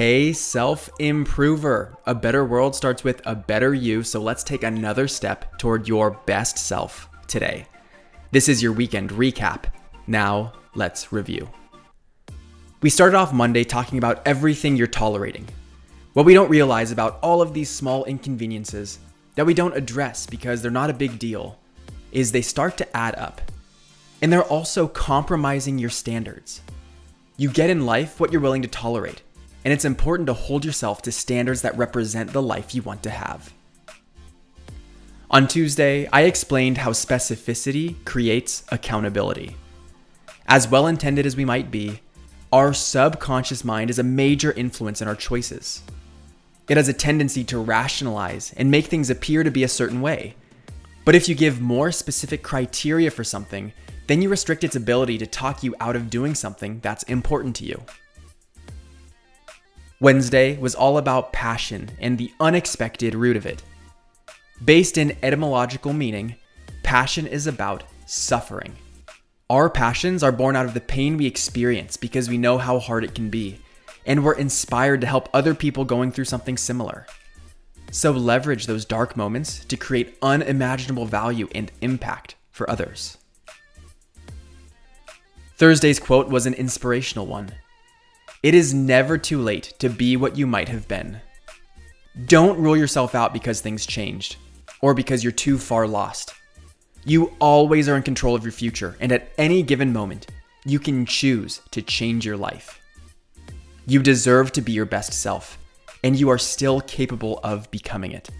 Hey, self improver. A better world starts with a better you, so let's take another step toward your best self today. This is your weekend recap. Now, let's review. We started off Monday talking about everything you're tolerating. What we don't realize about all of these small inconveniences that we don't address because they're not a big deal is they start to add up. And they're also compromising your standards. You get in life what you're willing to tolerate and it's important to hold yourself to standards that represent the life you want to have. On Tuesday, I explained how specificity creates accountability. As well intended as we might be, our subconscious mind is a major influence in our choices. It has a tendency to rationalize and make things appear to be a certain way. But if you give more specific criteria for something, then you restrict its ability to talk you out of doing something that's important to you. Wednesday was all about passion and the unexpected root of it. Based in etymological meaning, passion is about suffering. Our passions are born out of the pain we experience because we know how hard it can be, and we're inspired to help other people going through something similar. So leverage those dark moments to create unimaginable value and impact for others. Thursday's quote was an inspirational one. It is never too late to be what you might have been. Don't rule yourself out because things changed or because you're too far lost. You always are in control of your future, and at any given moment, you can choose to change your life. You deserve to be your best self, and you are still capable of becoming it,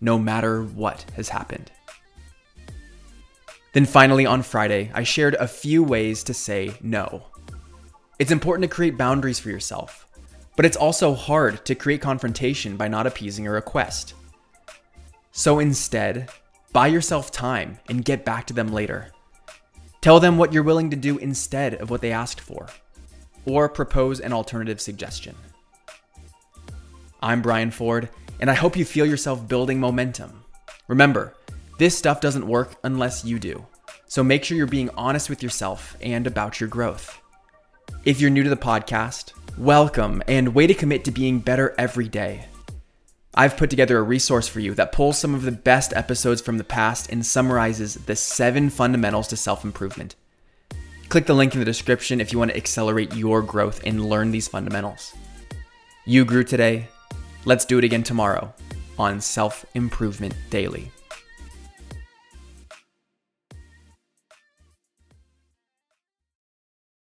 no matter what has happened. Then finally, on Friday, I shared a few ways to say no. It's important to create boundaries for yourself, but it's also hard to create confrontation by not appeasing a request. So instead, buy yourself time and get back to them later. Tell them what you're willing to do instead of what they asked for, or propose an alternative suggestion. I'm Brian Ford, and I hope you feel yourself building momentum. Remember, this stuff doesn't work unless you do, so make sure you're being honest with yourself and about your growth. If you're new to the podcast, welcome and way to commit to being better every day. I've put together a resource for you that pulls some of the best episodes from the past and summarizes the seven fundamentals to self improvement. Click the link in the description if you want to accelerate your growth and learn these fundamentals. You grew today. Let's do it again tomorrow on Self Improvement Daily.